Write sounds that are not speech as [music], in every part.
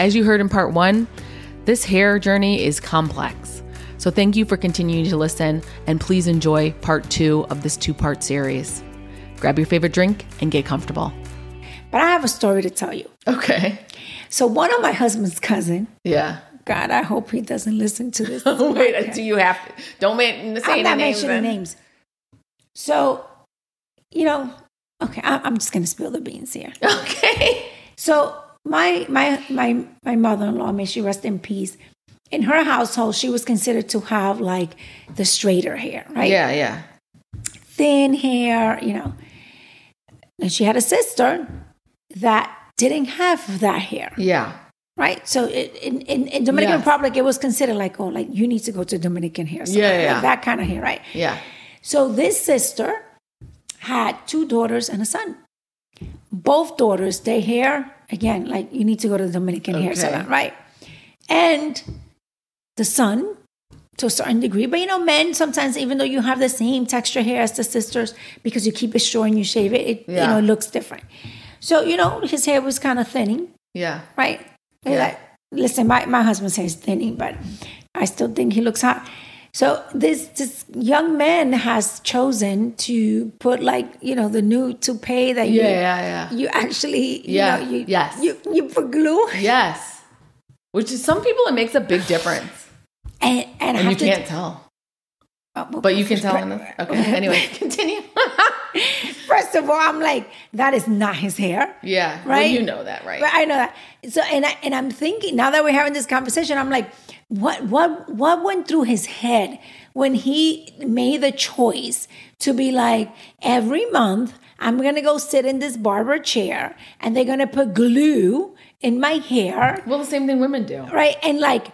As you heard in part one, this hair journey is complex. So thank you for continuing to listen, and please enjoy part two of this two part series. Grab your favorite drink and get comfortable. But I have a story to tell you. Okay. So one of my husband's cousin, Yeah. God, I hope he doesn't listen to this. [laughs] Wait, do you have to? Don't make, say I'm not names. mentioning then. names. So, you know, okay, I, I'm just gonna spill the beans here. [laughs] Okay. So my my my my mother-in-law, may she rest in peace. In her household, she was considered to have like the straighter hair, right? Yeah, yeah. Thin hair, you know. And she had a sister that didn't have that hair, Yeah. right? So it, in, in in Dominican Yes. Republic, it was considered like, oh, like you need to go to Dominican hair, salon, Yeah, like yeah. that kind of hair, right? Yeah. So this sister had two daughters and a son. Both daughters, their hair, again, like you need to go to the Dominican hair salon, right? And the son to a certain degree, but you know, men sometimes, even though you have the same texture hair as the sisters, because you keep it short and you shave it, it you know it looks different. So you know, his hair was kind of thinning, Yeah. right? Yeah. Like, listen, my, my husband says thinning, but I still think he looks hot. So this this young man has chosen to put like you know the new toupee that you Yeah, yeah, yeah. you actually you Yeah, know, you, yes. you you put glue Yes. Which is some people it makes a big difference. and and, I And you to, can't tell. Oh, well, But you can tell in this. [laughs] Okay. Anyway, [laughs] continue. [laughs] First of all, I'm like that is not his hair. yeah. Well, Right? you know that, right? But I know that. So and I and I'm thinking now that we're having this conversation, I'm like, what what what went through his head when he made the choice to be like every month I'm gonna go sit in this barber chair and they're gonna put glue in my hair, Well, the same thing women do. right? And like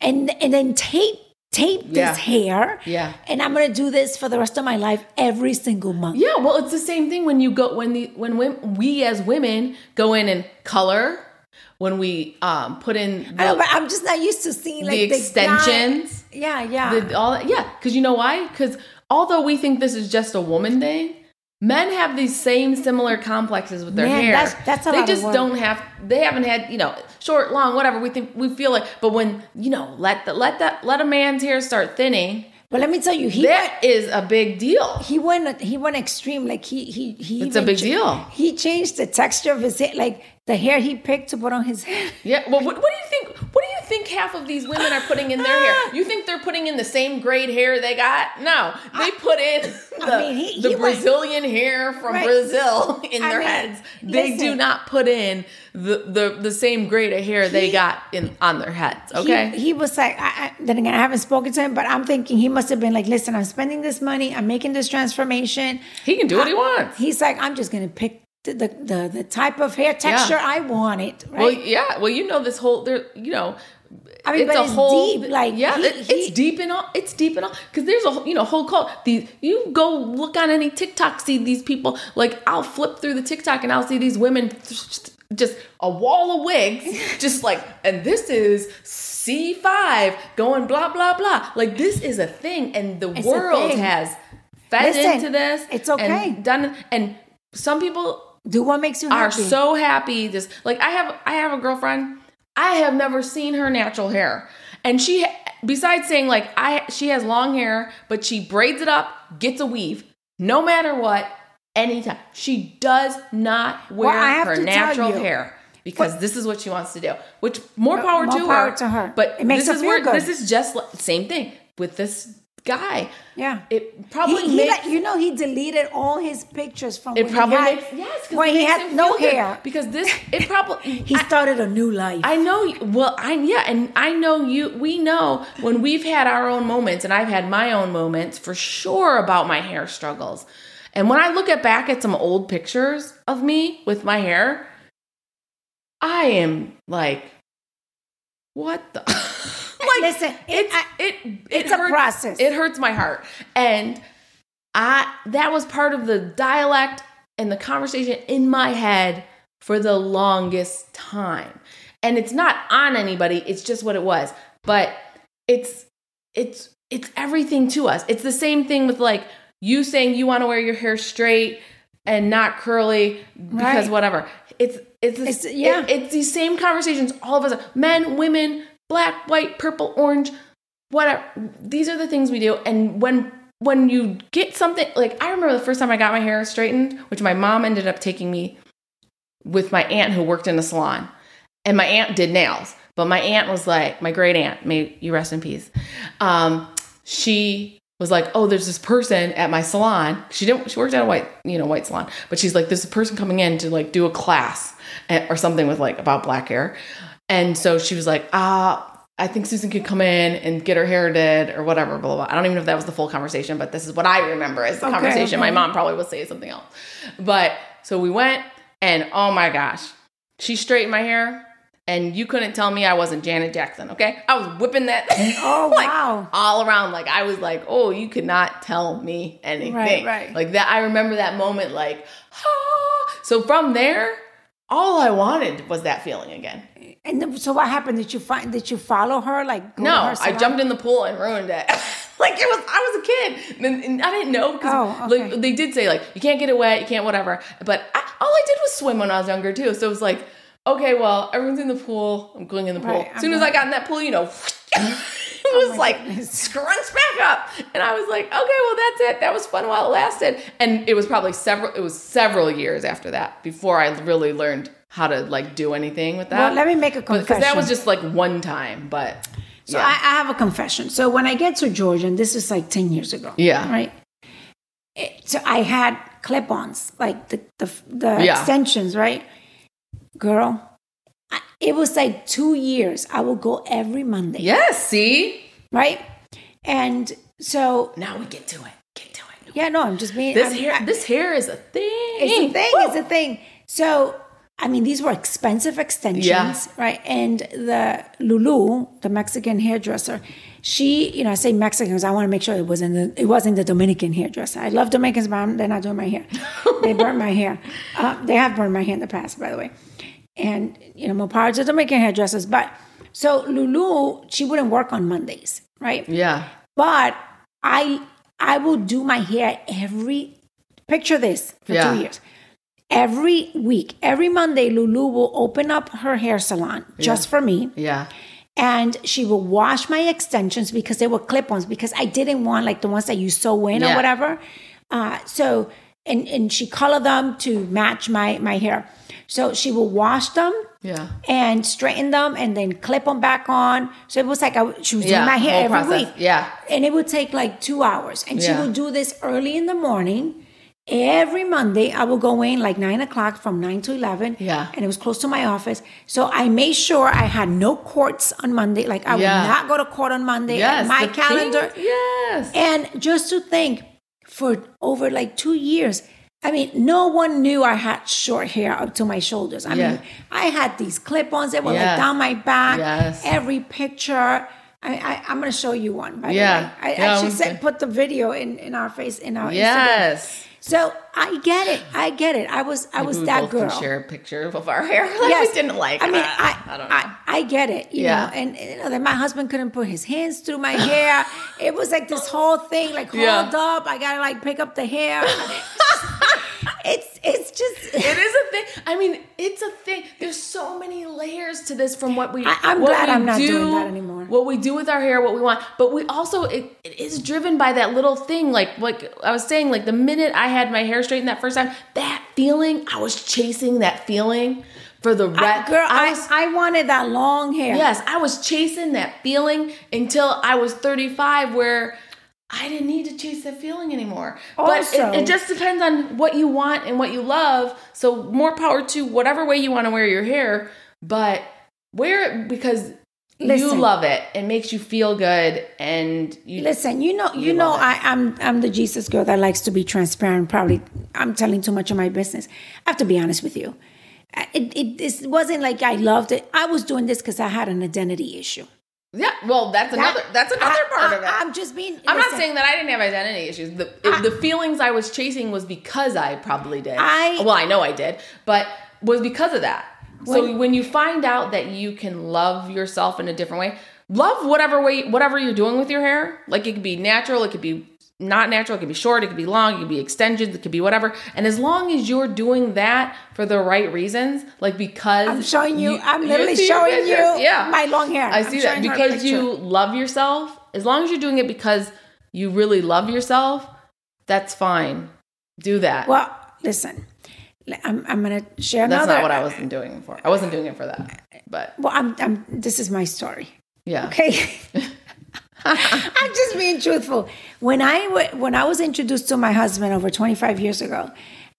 and and then tape tape Yeah. this hair. Yeah. And I'm gonna do this for the rest of my life every single month. Yeah, well, it's the same thing when you go when the when we as women go in and color when we um put in I know, but I'm just not used to seeing like the extensions. yeah, yeah. the, all that, yeah, because you know why? Because although we think this is just a woman thing, men have these same similar complexes with their Man, hair. that's- that's a they lot of just don't have. They haven't had you know short, long, whatever. We think we feel like, but when you know let the, let that let a man's hair start thinning, but let me tell you, he went, that is a big deal. he went he went extreme. Like he he he. It's a big cha- deal. He changed the texture of his hair, like the hair he picked to put on his head. [laughs] Yeah. Well, what, what do you think? What think half of these women are putting in their hair? [gasps] You think they're putting in the same grade hair they got? No, they put in [laughs] the, mean, he- the he went- Brazilian hair from Right. Brazil [laughs] in I their mean, heads. They do not put in the, the the same grade of hair they got in on their heads. Okay. He, he was like, I, I, then again, I haven't spoken to him, but I'm thinking he must have been like, listen, I'm spending this money, I'm making this transformation. He can do what he wants. He's like, I'm just gonna pick the the, the, the type of hair texture I want it. Right? Well, yeah. Well, you know this whole there. You know, I mean, but a it's whole deep, like, yeah, he- it- he- it's deep in all. It's deep in all because there's a whole- you know whole cult. These you go look on any TikTok, see these people. Like I'll flip through the TikTok and I'll see these women just, a wall of wigs, [laughs] just like and this is C five going blah blah blah. Like this is a thing, and the It's world has fed Listen, into this. it's okay. And done and some people do what makes you are happy. so happy this like i have i have a girlfriend i have never seen her natural hair and she besides saying like i she has long hair but she braids it up gets a weave no matter what anytime she does not wear Well, her natural hair because this is what she wants to do which more No, power, more to, power her, to her. but It makes this her is feel where good. this is just same thing with this guy yeah. it probably he, he makes like, you know he deleted all his pictures from it probably he had, makes yes when he had no hair. because this it probably [laughs] He started a new life. I know. Well, I yeah, and I know you. We know when we've had our own moments, and I've had my own moments for sure about my hair struggles. And when I look at back at some old pictures of me with my hair, I am like, what the? [laughs] Listen, it- it's I- it, it it's a hurts- process. It hurts my heart, and I that was part of the dialect and the conversation in my head for the longest time. And it's not on anybody, it's just what it was. But it's it's it's everything to us. It's the same thing with like you saying you want to wear your hair straight and not curly because Right. whatever. It's It's, this, It's- yeah. it- it's these same conversations. All of us, men, women, black, white, purple, orange, whatever. These are the things we do. And when when you get something like I remember the first time I got my hair straightened, which my mom ended up taking me with my aunt who worked in a salon, and my aunt did nails. But my aunt was like, my great aunt, may you rest in peace. Um, she was like, oh, there's this person at my salon. She didn't. She worked at a white, you know, white salon. But she's like, there's a person coming in to like do a class eh, or something with like about black hair. And so she was like, ah. I think Susan could come in and get her hair did or whatever, blah, blah, blah. I don't even know if that was the full conversation, but this is what I remember as the Okay, conversation. My mom probably would say something else. But so we went, and oh my gosh, she straightened my hair, and you couldn't tell me I wasn't Janet Jackson, okay? I was whipping that Oh, [laughs] like wow. all around. Like I was like, oh, you could not tell me anything. Right, right. Like that. I remember that moment. Like, ah. so from there, all I wanted was that feeling again. And then, so what happened? Did you find? Did you follow her? Like No, her I jumped in the pool and ruined it. [laughs] like it was, I was a kid, and, and I didn't know because Oh, okay. like they did say like you can't get it wet, you can't whatever. But I, all I did was swim when I was younger too. So it was like, okay, well everyone's in the pool, I'm going in the pool. Right, as soon as I got in that pool, you know. [laughs] It oh was my like goodness. scrunched back up, and I was like, "Okay, well, that's it. That was fun while it lasted." And it was probably several. It was several years after that before I really learned how to like do anything with that. Well, let me make a confession. because that was just like one time, but So yeah. I, I have a confession. So when I get to Georgia, and this is like ten years ago. Yeah. Right. It- so I had clip-ons, like the the, the Yeah. extensions, right? Girl, I, it was like two years. I would go every Monday. Yes, see? Right. And so Now we get to it. Get to it. yeah, no, I'm just being This I'm- hair I- this hair is a thing. It's a thing. Woo! It's a thing. So, I mean, these were expensive extensions, Yeah. right? And the Lulu, the Mexican hairdresser, she, you know, I say Mexican because I want to make sure it wasn't the, it wasn't the Dominican hairdresser. I love Dominicans, but I'm- they're not doing my hair. [laughs] they burn my hair. Uh, they have burned my hair in the past, by the way. And you know, more power to Dominican hairdressers. But so Lulu, she wouldn't work on Mondays, right? Yeah. But I I will do my hair every picture this for Yeah. two years. Every week, every Monday, Lulu will open up her hair salon just for me. Yeah. And she will wash my extensions because they were clip-ons because I didn't want like the ones that you sew in or whatever. Uh, so and and she colored them to match my my hair. So she will wash them Yeah. and straighten them and then clip them back on. So it was like I, she was Yeah. doing my hair every process. week Yeah. and it would take like two hours. And she would do this early in the morning. Every Monday, I would go in like nine o'clock from nine to 11. Yeah. And it was close to my office. So I made sure I had no courts on Monday. Like I Yeah. would not go to court on Monday. Yes. my calendar. thing- yes. And just to think, for over like two years, I mean, no one knew I had short hair up to my shoulders. I Yeah. mean, I had these clip-ons that were Yes. like down my back. Yes. Every picture. I, I, I'm going to show you one. By Yeah. the way, I, Yeah, should say, put the video in, in our face in our Instagram. Yes. So I get it. I get it. I was I was we that both girl. Can share a picture of our [laughs] hair. Like Yes. we didn't like. I mean, uh, I, I don't know. I, I get it, you Yeah. know, and you know that my husband couldn't put his hands through my hair. it was like this whole thing, like hold Yeah. up. I gotta like pick up the hair. [laughs] it's it's just. it is thing. I mean, it's a thing. There's so many layers to this from what we. I- I'm what glad I'm not do, doing that anymore. What we do with our hair, what we want, but we also it, it is driven by that little thing. Like like I was saying, like the minute I had my hair straightened that first time, that feeling, I was chasing that feeling for the rest. Girl, I, was, I wanted that long hair. Yes, I was chasing that feeling until I was 35, where I didn't need to chase that feeling anymore. but Also- it, it just depends on what you want and what you love. So more power to whatever way you want to wear your hair, but wear it because you love it. It makes you feel good, and you Listen, you know, you, You know. I, I'm I'm the Jesus girl that likes to be transparent. Probably, I'm telling too much of my business. I have to be honest with you. It it, it wasn't like I loved it. I was doing this because I had an identity issue. Yeah. Well, that's another that's another I- part I- of it. I'm just being. I'm not saying that I didn't have identity issues. The it- the feelings I was chasing was because I probably did. I- well, I know I did, but was because of that. so When- when you find out that you can love yourself in a different way, love whatever way whatever you're doing with your hair. Like it could be natural, it could be not natural, it could be short, it could be long, it could be extensions, it could be whatever. And as long as you're doing that for the right reasons, like because I'm showing you, I'm literally your showing you yeah. my long hair. I I'm see that her a because you love yourself. As long as you're doing it because you really love yourself, that's fine. Do that. Well, listen, I'm, I'm going to share that's another. not what I wasn't doing it for. I wasn't doing it for that. But Well, I'm, I'm, this is my story. yeah. Okay. [laughs] [laughs] I'm just being truthful. When I when I was introduced to my husband over 25 years ago,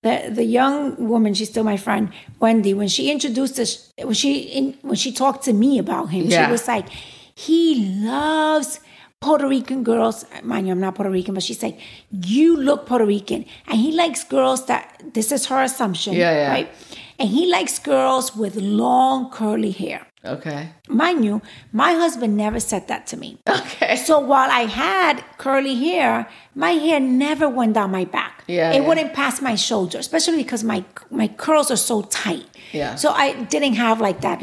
the the young woman, she's still my friend, Wendy. When she introduced us, when she in, when she talked to me about him, Yeah. she was like, "He loves." Puerto Rican girls, mind you, I'm not Puerto Rican, but she's like, you look Puerto Rican. And he likes girls that, this is her assumption, Yeah, yeah. right? And he likes girls with long curly hair. Okay. Mind you, my husband never said that to me. Okay. So while I had curly hair, my hair never went down my back. Yeah, it yeah. wouldn't pass my shoulder, especially because my my curls are so tight. Yeah. So I didn't have like that,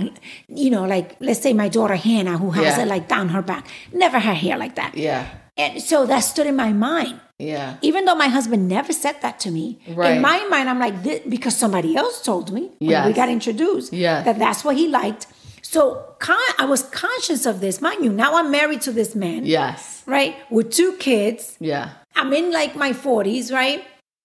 you know, like let's say my daughter Hannah, who has Yeah. it like down her back, never had hair like that. Yeah. And so that stood in my mind. Yeah. Even though my husband never said that to me, Right. in my mind, I'm like, this, because somebody else told me when Yes. we got introduced Yes. that that's what he liked. So con- I was conscious of this. Mind you, now I'm married to this man, Yes. right? With two kids. Yeah. I'm in like my 40s, right?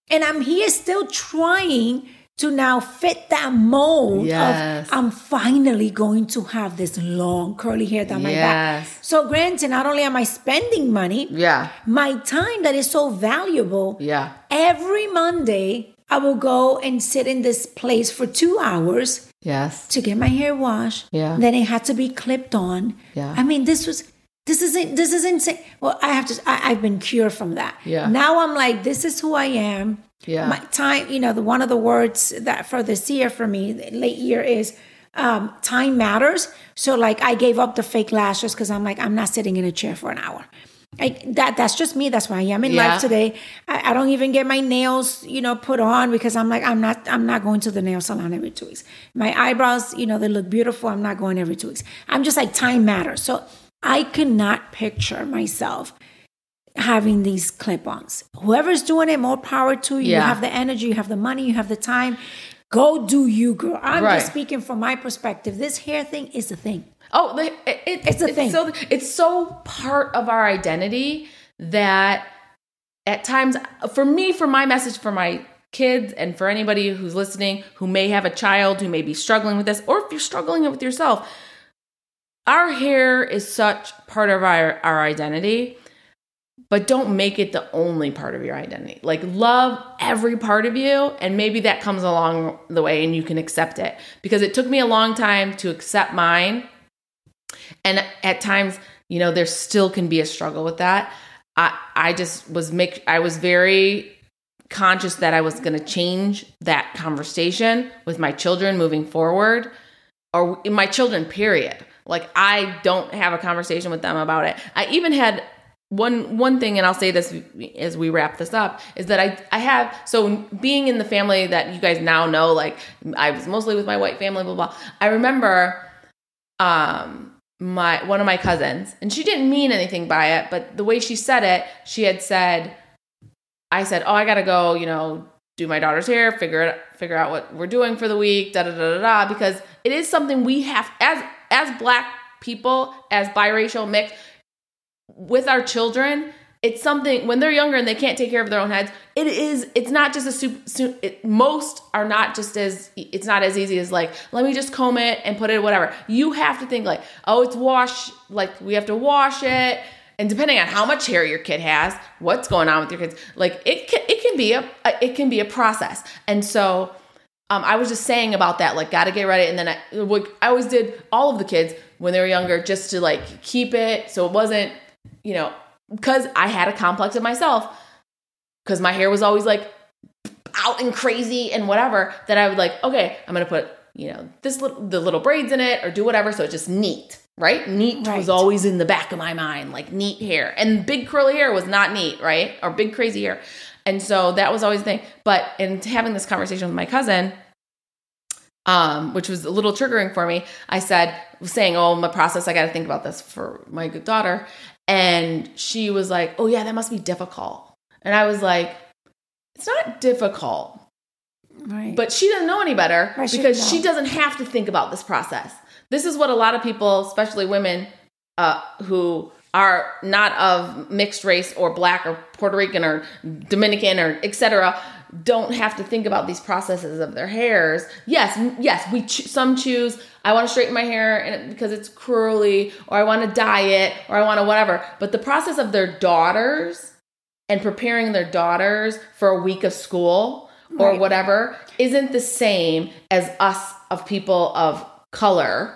And I'm here still trying to now fit that mold Yes. of I'm finally going to have this long curly hair down my back. Yes. So granted, not only am I spending money, Yeah. my time that is so valuable. Yeah. Every Monday, I will go and sit in this place for two hours Yes. to get my hair washed. Yeah. Then it had to be clipped on. Yeah. I mean, this was this isn't this is insane. Well, I have to. I, I've been cured from that. Yeah. Now I'm like, this is who I am. Yeah. My time, you know, the one of the words that for this year for me, late year is um, time matters. So like, I gave up the fake lashes because I'm like, I'm not sitting in a chair for an hour. I, that that's just me. That's why I am in Yeah. life today. I, I don't even get my nails, you know, put on because I'm like I'm not I'm not going to the nail salon every two weeks. My eyebrows, you know, they look beautiful. I'm not going every two weeks. I'm just like time matters. So I cannot picture myself having these clip-ons. Whoever's doing it, more power to you. You have the energy, you have the money, you have the time. Go do you, girl. I'm Right. just speaking from my perspective. This hair thing is a thing. Oh, it, it, It's a thing. So it's so part of our identity that at times, for me, for my message for my kids and for anybody who's listening who may have a child who may be struggling with this, or if you're struggling with yourself, our hair is such part of our, our identity. But don't make it the only part of your identity. Like, love every part of you, and maybe that comes along the way and you can accept it. Because it took me a long time to accept mine and at times you know there still can be a struggle with that. I i just was make i was very conscious that i was going to change that conversation with my children moving forward or in my children period. Like i don't have a conversation with them about it. I even had one one thing and i'll say this as we wrap this up is that i i have so being in the family that you guys now know like i was mostly with my white family blah blah. I remember um my one of my cousins. And she didn't mean anything by it but the way she said it she had said i said oh i gotta go you know do my daughter's hair figure it figure out what we're doing for the week da da da da da because it is something we have as as black people as biracial mixed with our children it's something when they're younger and they can't take care of their own heads it is it's not just a soup, most are not just as it's not as easy as like let me just comb it and put it whatever. You have to think like oh it's wash like we have to wash it. And depending on how much hair your kid has what's going on with your kids like it can it can be a it can be a process. And so um, I was just saying about that, like, gotta get ready. And then I, like, I always did all of the kids when they were younger just to like keep it so it wasn't, you know, because I had a complex of myself because my hair was always like out and crazy and whatever that I would like, okay, I'm gonna put, you know, this little, the little braids in it or do whatever. So it's just neat, right? Neat was always in the back of my mind, like neat hair. And big curly hair was not neat, right? Or big crazy hair. And so that was always the thing. But in having this conversation with my cousin, um, which was a little triggering for me, I said, saying, Oh, my process, I got to think about this for my good daughter. And she was like, Oh, yeah, that must be difficult. And I was like, it's not difficult. Right. But she doesn't know any better Right, because doesn't she doesn't have to think about this process. This is what a lot of people, especially women uh, who are not of mixed race or black or Puerto Rican or Dominican or etc., don't have to think about these processes of their hairs. Yes, yes, we ch- some choose. I want to straighten my hair and because it's curly, or I want to dye it, or I want to whatever. But the process of their daughters and preparing their daughters for a week of school or Right. whatever isn't the same as us of people of color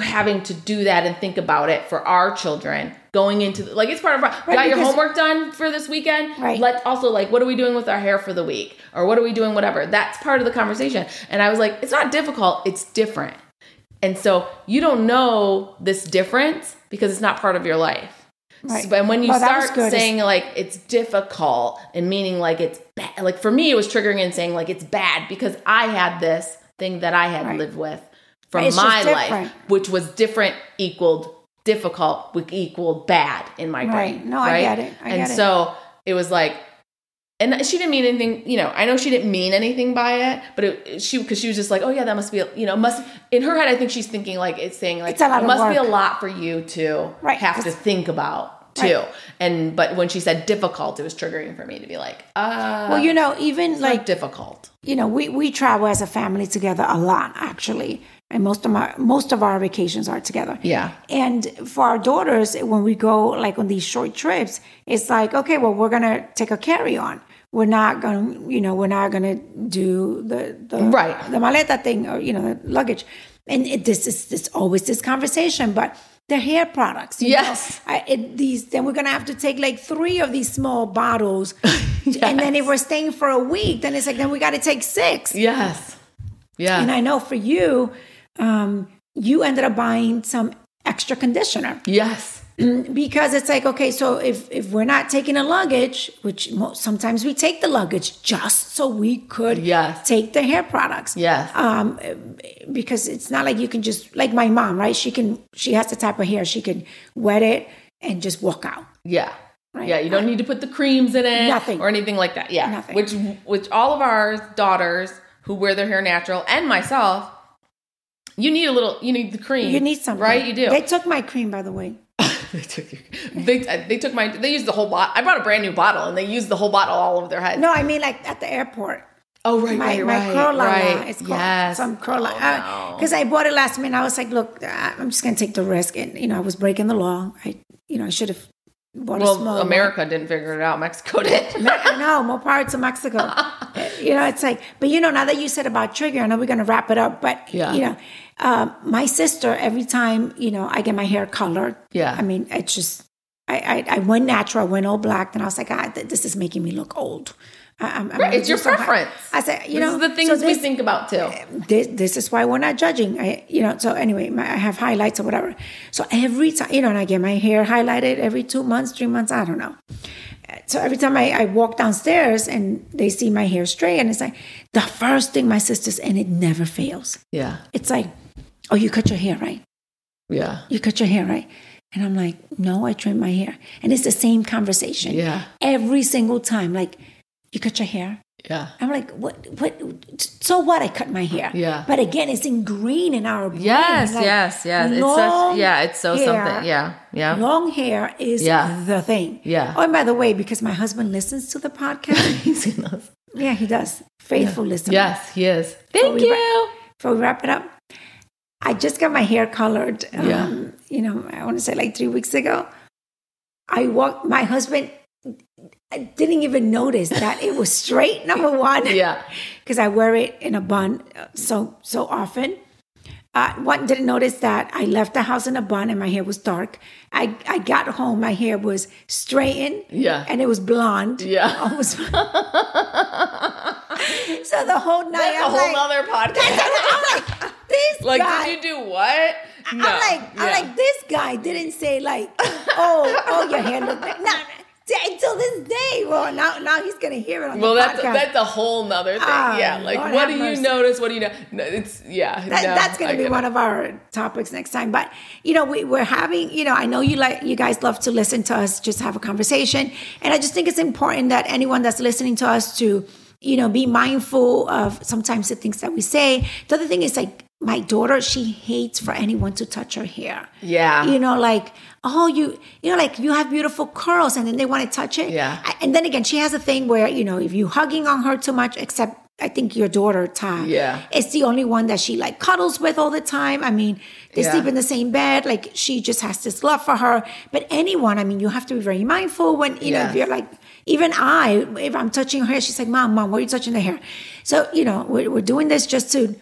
having to do that and think about it for our children going into the, like it's part of our got your homework done for this weekend? Right. let also like what are we doing with our hair for the week? Or what are we doing whatever? That's part of the conversation. And i was like it's not difficult it's different. And so you don't know this difference because it's not part of your life. Right. So- and when you was start saying like it's difficult and meaning like it's bad, like for me it was triggering and saying like it's bad because I had this thing that I had Right. lived with from It's my life, which was different equaled difficult, which equaled bad in my Right. brain. No, I get it. I and get it. And so it was like. And she didn't mean anything, you know. I know she didn't mean anything by it, but it, she because she was just like, oh yeah, that must be, you know, must in her head. I think she's thinking like it's saying like It's a lot it must be a lot for you to Right, have to think about too. Right. And but when she said difficult, it was triggering for me to be like, uh, well, you know, even like like difficult. you know, we, we travel as a family together a lot, actually, and most of my most of our vacations are together. Yeah. And for our daughters, when we go like on these short trips, it's like, okay, well, we're gonna take a carry on. We're not gonna, you know, we're not gonna do the the Right. the maleta thing or you know the luggage. And it, this is this always this conversation, but the hair products. you Yes. know, I, it, these then we're gonna have to take like three of these small bottles, [laughs] and then if we're staying for a week, then it's like then we got to take six. Yes. Yeah. And I know for you, um, you ended up buying some extra conditioner yes. because it's like okay, so if if we're not taking a luggage, which sometimes we take the luggage just so we could Yes. take the hair products. Yes. Um, because it's not like you can just like my mom, right? She can she has the type of hair she can wet it and just walk out. Yeah. Right. Yeah, you don't need to put the creams in it Nothing. or anything like that. Yeah. Nothing. Which which all of our daughters who wear their hair natural and myself, you need a little you need the cream. You need something, Right? You do. They took my cream, by the way. [laughs] they took your, they, they took my they used the whole bottle. I brought a brand new bottle and they used the whole bottle all over their head. No, I mean like at the airport. Oh right, my, right, my right. curl right. It's called yes. some curl Oh, no. Because I bought it last minute. I was like, look, uh, I'm just going to take the risk. And, you know, I was breaking the law. I, you know, I should have bought a small Well, one. America didn't figure it out. Mexico did. [laughs] I know, more power to Mexico. [laughs] you know, it's like, but you know, now that you said about trigger, I know we're going to wrap it up, but, Yeah. you know, um, my sister, every time, you know, I get my hair colored. Yeah. I mean, it's just, I, I, I went natural, I went all black, and I was like, ah, th- this is making me look old. I, I'm, I'm Right, it's your preference. I said, you this know, is the things so we think about too. this, this is why we're not judging. I, you know, so anyway, my, I have highlights or whatever. So every time, you know, and I get my hair highlighted every two months, three months, I don't know. So every time I, I walk downstairs and they see my hair straight, and it's like the first thing my sisters, and it never fails. Yeah. It's like, oh, you cut your hair right. Yeah. You cut your hair right. And I'm like, no, I trimmed my hair. And it's the same conversation Yeah. every single time. Like, you cut your hair. Yeah. I'm like, what? What? So what? I cut my hair. Yeah. But again, it's ingrained in our brain. Yes, Like, yes, yes. It's such yeah, it's so hair- something. Yeah. Yeah. Long hair is Yeah. the thing. Yeah. Oh, and by the way, because my husband listens to the podcast. [laughs] He's in those. yeah, he does. Faithful listener. Yes, he is. Thank we you. Before we wrap it up, I just got my hair colored. Yeah. Um, you know, I want to say like three weeks ago. I walked. My husband didn't even notice that it was straight. Number [laughs] one. Yeah. [laughs] because I wear it in a bun uh, so so often. Uh, one didn't notice that I left the house in a bun and my hair was dark. I, I got home, my hair was straightened, Yeah. and it was blonde. Yeah. [laughs] almost. so the whole night, That's a I'm whole like, nother podcast. I'm like, this like, guy. did you do what? No. I'm like, I'm like, this guy didn't say like, [laughs] oh, oh, your hair look. Good. No, until this day. Well, now now he's gonna hear it on Well, the that's podcast. that's a whole nother thing. Oh, yeah, like Lord what do you mercy. notice? What do you know? No, it's yeah. That, no, that's going I to be one it. of our topics next time. But you know, we, we're having. You know, I know you like you guys love to listen to us, just have a conversation, and I just think it's important that anyone that's listening to us to, you know, be mindful of sometimes the things that we say. The other thing is like my daughter, she hates for anyone to touch her hair. Yeah. You know, like, oh, you, you know, like you have beautiful curls and then they want to touch it. Yeah. And then again, she has a thing where, you know, if you hugging on her too much, except I think your daughter, Ty. Yeah. It's the only one that she like cuddles with all the time. I mean, they Yeah. sleep in the same bed. Like she just has this love for her. But anyone, I mean, you have to be very mindful when, you know, if you're like, even I, if I'm touching her hair, she's like, Mom, Mom, why are you touching the hair? So, you know, we're, we're doing this just to,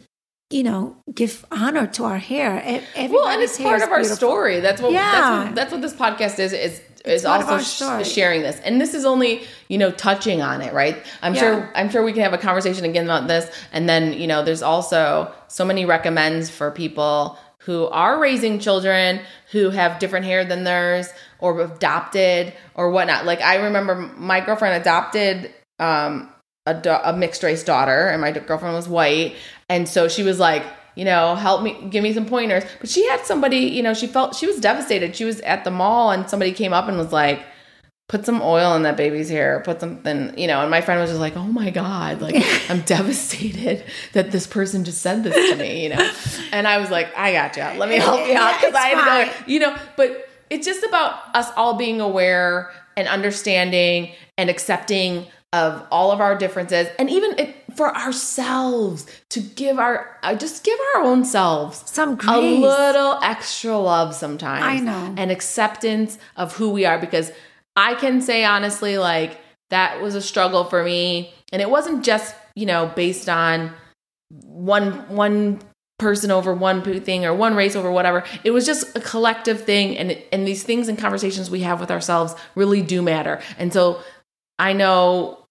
you know, give honor to our hair. E- Well, and it's part of our beautiful. story. That's what, that's Yeah. what that's what this podcast is is is also sh- sharing this. And this is only, you know, touching on it, right? I'm Yeah. sure I'm sure we can have a conversation again about this. And then, you know, there's also so many recommends for people who are raising children who have different hair than theirs or adopted or whatnot. Like I remember my girlfriend adopted um a, da- a mixed race daughter and my girlfriend was white and so she was like you know help me give me some pointers. But she had somebody you know she felt she was devastated. She was at the mall and somebody came up and was like put some oil in that baby's hair put something you know and my friend was just like oh my god like [laughs] i'm devastated that this person just said this to me you know? And i was like i got you let me help you out because i it's had to go you know but it's just about us all being aware and understanding and accepting of all of our differences. And even it, for ourselves to give our uh, just give our own selves Some a little extra love sometimes I know. and acceptance of who we are because i can say honestly like that was a struggle for me. And it wasn't just you know based on one one person over one thing or one race over whatever. It was just a collective thing and and these things and conversations we have with ourselves really do matter. And so i know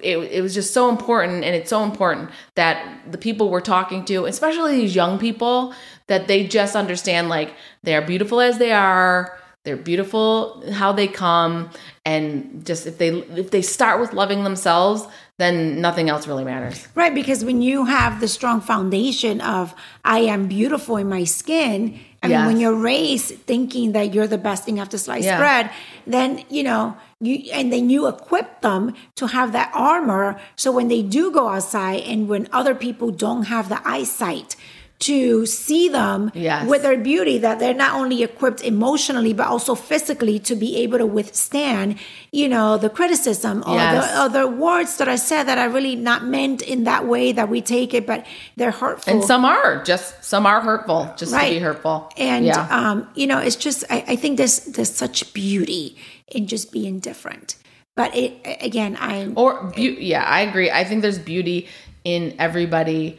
it, it was just so important and it's so important that the people we're talking to especially these young people that they just understand like they are beautiful as they are they're beautiful how they come and just if they if they start with loving themselves then nothing else really matters. Right, because when you have the strong foundation of I am beautiful in my skin, I mean, when you're raised thinking that you're the best thing after sliced Yeah. bread, then you know you and then you equip them to have that armor. So when they do go outside, and when other people don't have the eyesight to see them Yes. with their beauty, that they're not only equipped emotionally but also physically to be able to withstand, you know, the criticism or Yes. the other words that are said that are really not meant in that way that we take it, but they're hurtful. and some are just some are hurtful just to Right. be hurtful and yeah um, you know, it's just I, I think there's there's such beauty in just being different. But it again, I or beau- yeah i agree i think there's beauty in everybody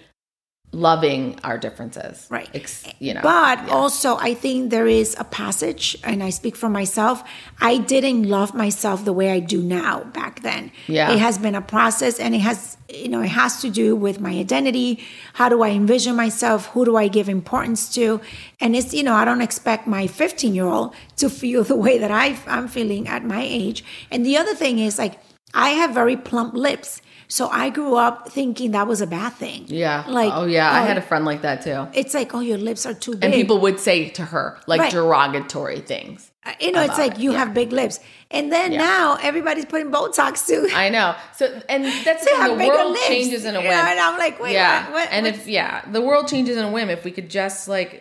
loving our differences Right. Ex- you know But also, I think there is a passage, and I speak for myself. I didn't love myself the way I do now back then. Yeah. It has been a process, and it has, you know, it has to do with my identity. How do I envision myself? Who do I give importance to? And it's, you know, I don't expect my 15 year old to feel the way that I, I'm feeling at my age. And the other thing is, like, I have very plump lips. So I grew up thinking that was a bad thing. yeah Like, oh yeah i oh, had a friend like that too It's like, oh, your lips are too big. and people would say to her like Right. derogatory things Uh, you know, it's like it, you yeah. have big lips, and then Yeah. now everybody's putting Botox too. [laughs] I know. So, and that's [laughs] the thing, the world lips, changes in a you whim. know, and I'm like, wait, yeah. what- what- and if yeah, the world changes in a whim. If we could just like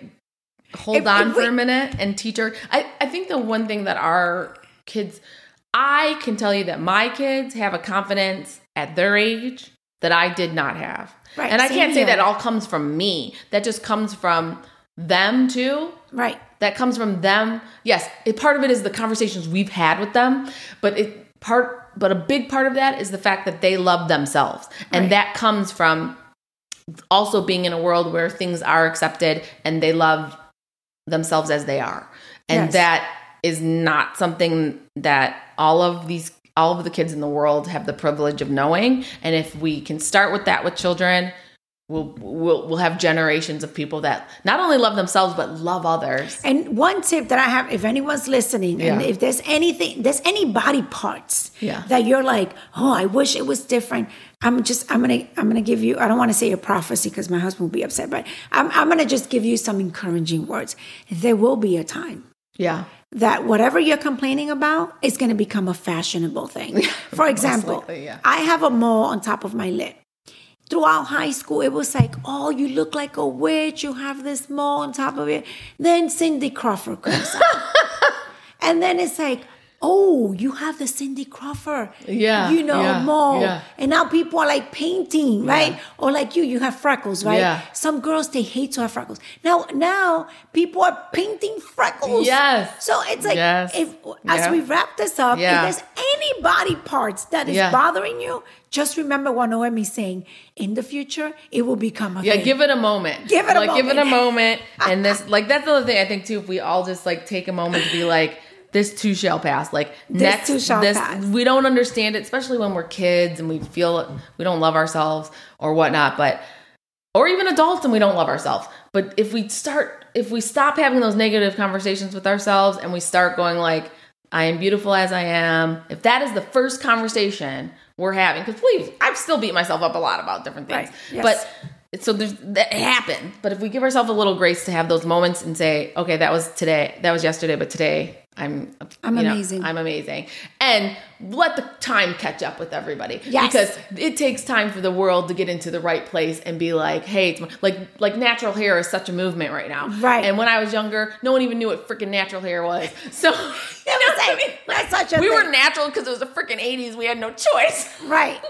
hold If- on if for we- a minute and teach her, I I think the one thing that our kids, I can tell you that my kids have a confidence at their age that I did not have, Right, and I can't say here. that all comes from me. That just comes from them too right, that comes from them yes it, part of it is the conversations we've had with them but it part but a big part of that is the fact that they love themselves and Right. that comes from also being in a world where things are accepted and they love themselves as they are and Yes. that is not something that all of these all of the kids in the world have the privilege of knowing and if we can start with that with children we'll we'll we'll have generations of people that not only love themselves but love others. And one tip that I have, if anyone's listening, and if there's anything, there's any body parts Yeah. that you're like, oh, I wish it was different. I'm just, I'm gonna, I'm gonna give you. I don't want to say a prophecy because my husband will be upset, but I'm, I'm gonna just give you some encouraging words. There will be a time Yeah. That whatever you're complaining about is going to become a fashionable thing. [laughs] For example, likely, yeah. I have a mole on top of my lip. Throughout high school, it was like, oh, you look like a witch. You have this mole on top of it. Then Cindy Crawford comes out. [laughs] and then it's like, oh, you have the Cindy Crawford, Yeah, you know, yeah, mole. yeah. And now people are like painting, right? Or like you, you have freckles, right? Yeah. Some girls they hate to have freckles. Now, now people are painting freckles. Yes. So it's like Yes. if as we wrap this up, if there's any body parts that is bothering you, just remember what Noemi's saying. In the future, it will become a Yeah, thing. give it a moment. Give it a like, Give it a moment. moment. [laughs] And this, like, that's the other thing I think too. If we all just like take a moment to be like, this too shall pass. Like next, too shall this pass. we don't understand it, especially when we're kids and we feel we don't love ourselves or whatnot. But or even adults and we don't love ourselves. But if we start, if we stop having those negative conversations with ourselves and we start going like, I am beautiful as I am. If that is the first conversation we're having, because please, I've still beat myself up a lot about different things. Right. Yes. But so there's that happened. But if we give ourselves a little grace to have those moments and say, okay, that was today, that was yesterday, but today I'm I'm you know, amazing. I'm amazing. And let the time catch up with everybody. Yes. Because it takes time for the world to get into the right place and be like, hey, it's like like natural hair is such a movement right now. Right. And when I was younger, no one even knew what freaking natural hair was. [laughs] So [laughs] you know what I mean? That's such a we thing. were natural because it was the freaking 80s. We had no choice. right.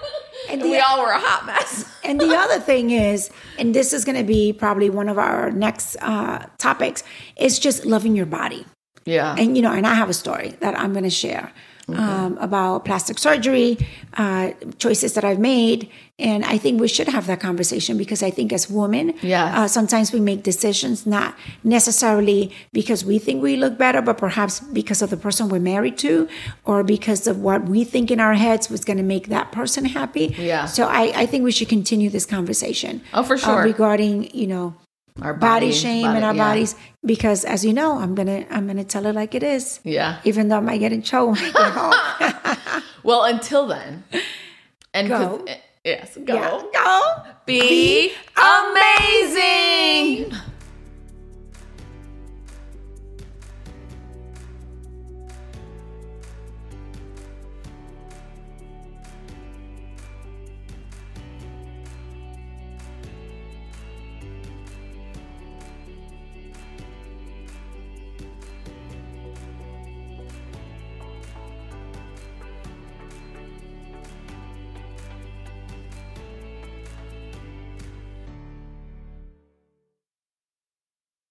And [laughs] And we all were a hot mess. and the other thing is, and this is going to be probably one of our next uh, topics, is just loving your body. Yeah. and you know, and I have a story that I'm going to share um, about plastic surgery, uh, choices that I've made, and I think we should have that conversation because I think as women, Yes. uh, sometimes we make decisions not necessarily because we think we look better, but perhaps because of the person we're married to, or because of what we think in our heads was going to make that person happy. Yeah. So I, I think we should continue this conversation. Oh, for uh, sure. regarding you know our body, body shame body, and our yeah. bodies because as you know i'm gonna i'm gonna tell it like it is yeah even though i might get in trouble [laughs] well until then and go. Eh, yes go yeah, go be, be amazing. amazing.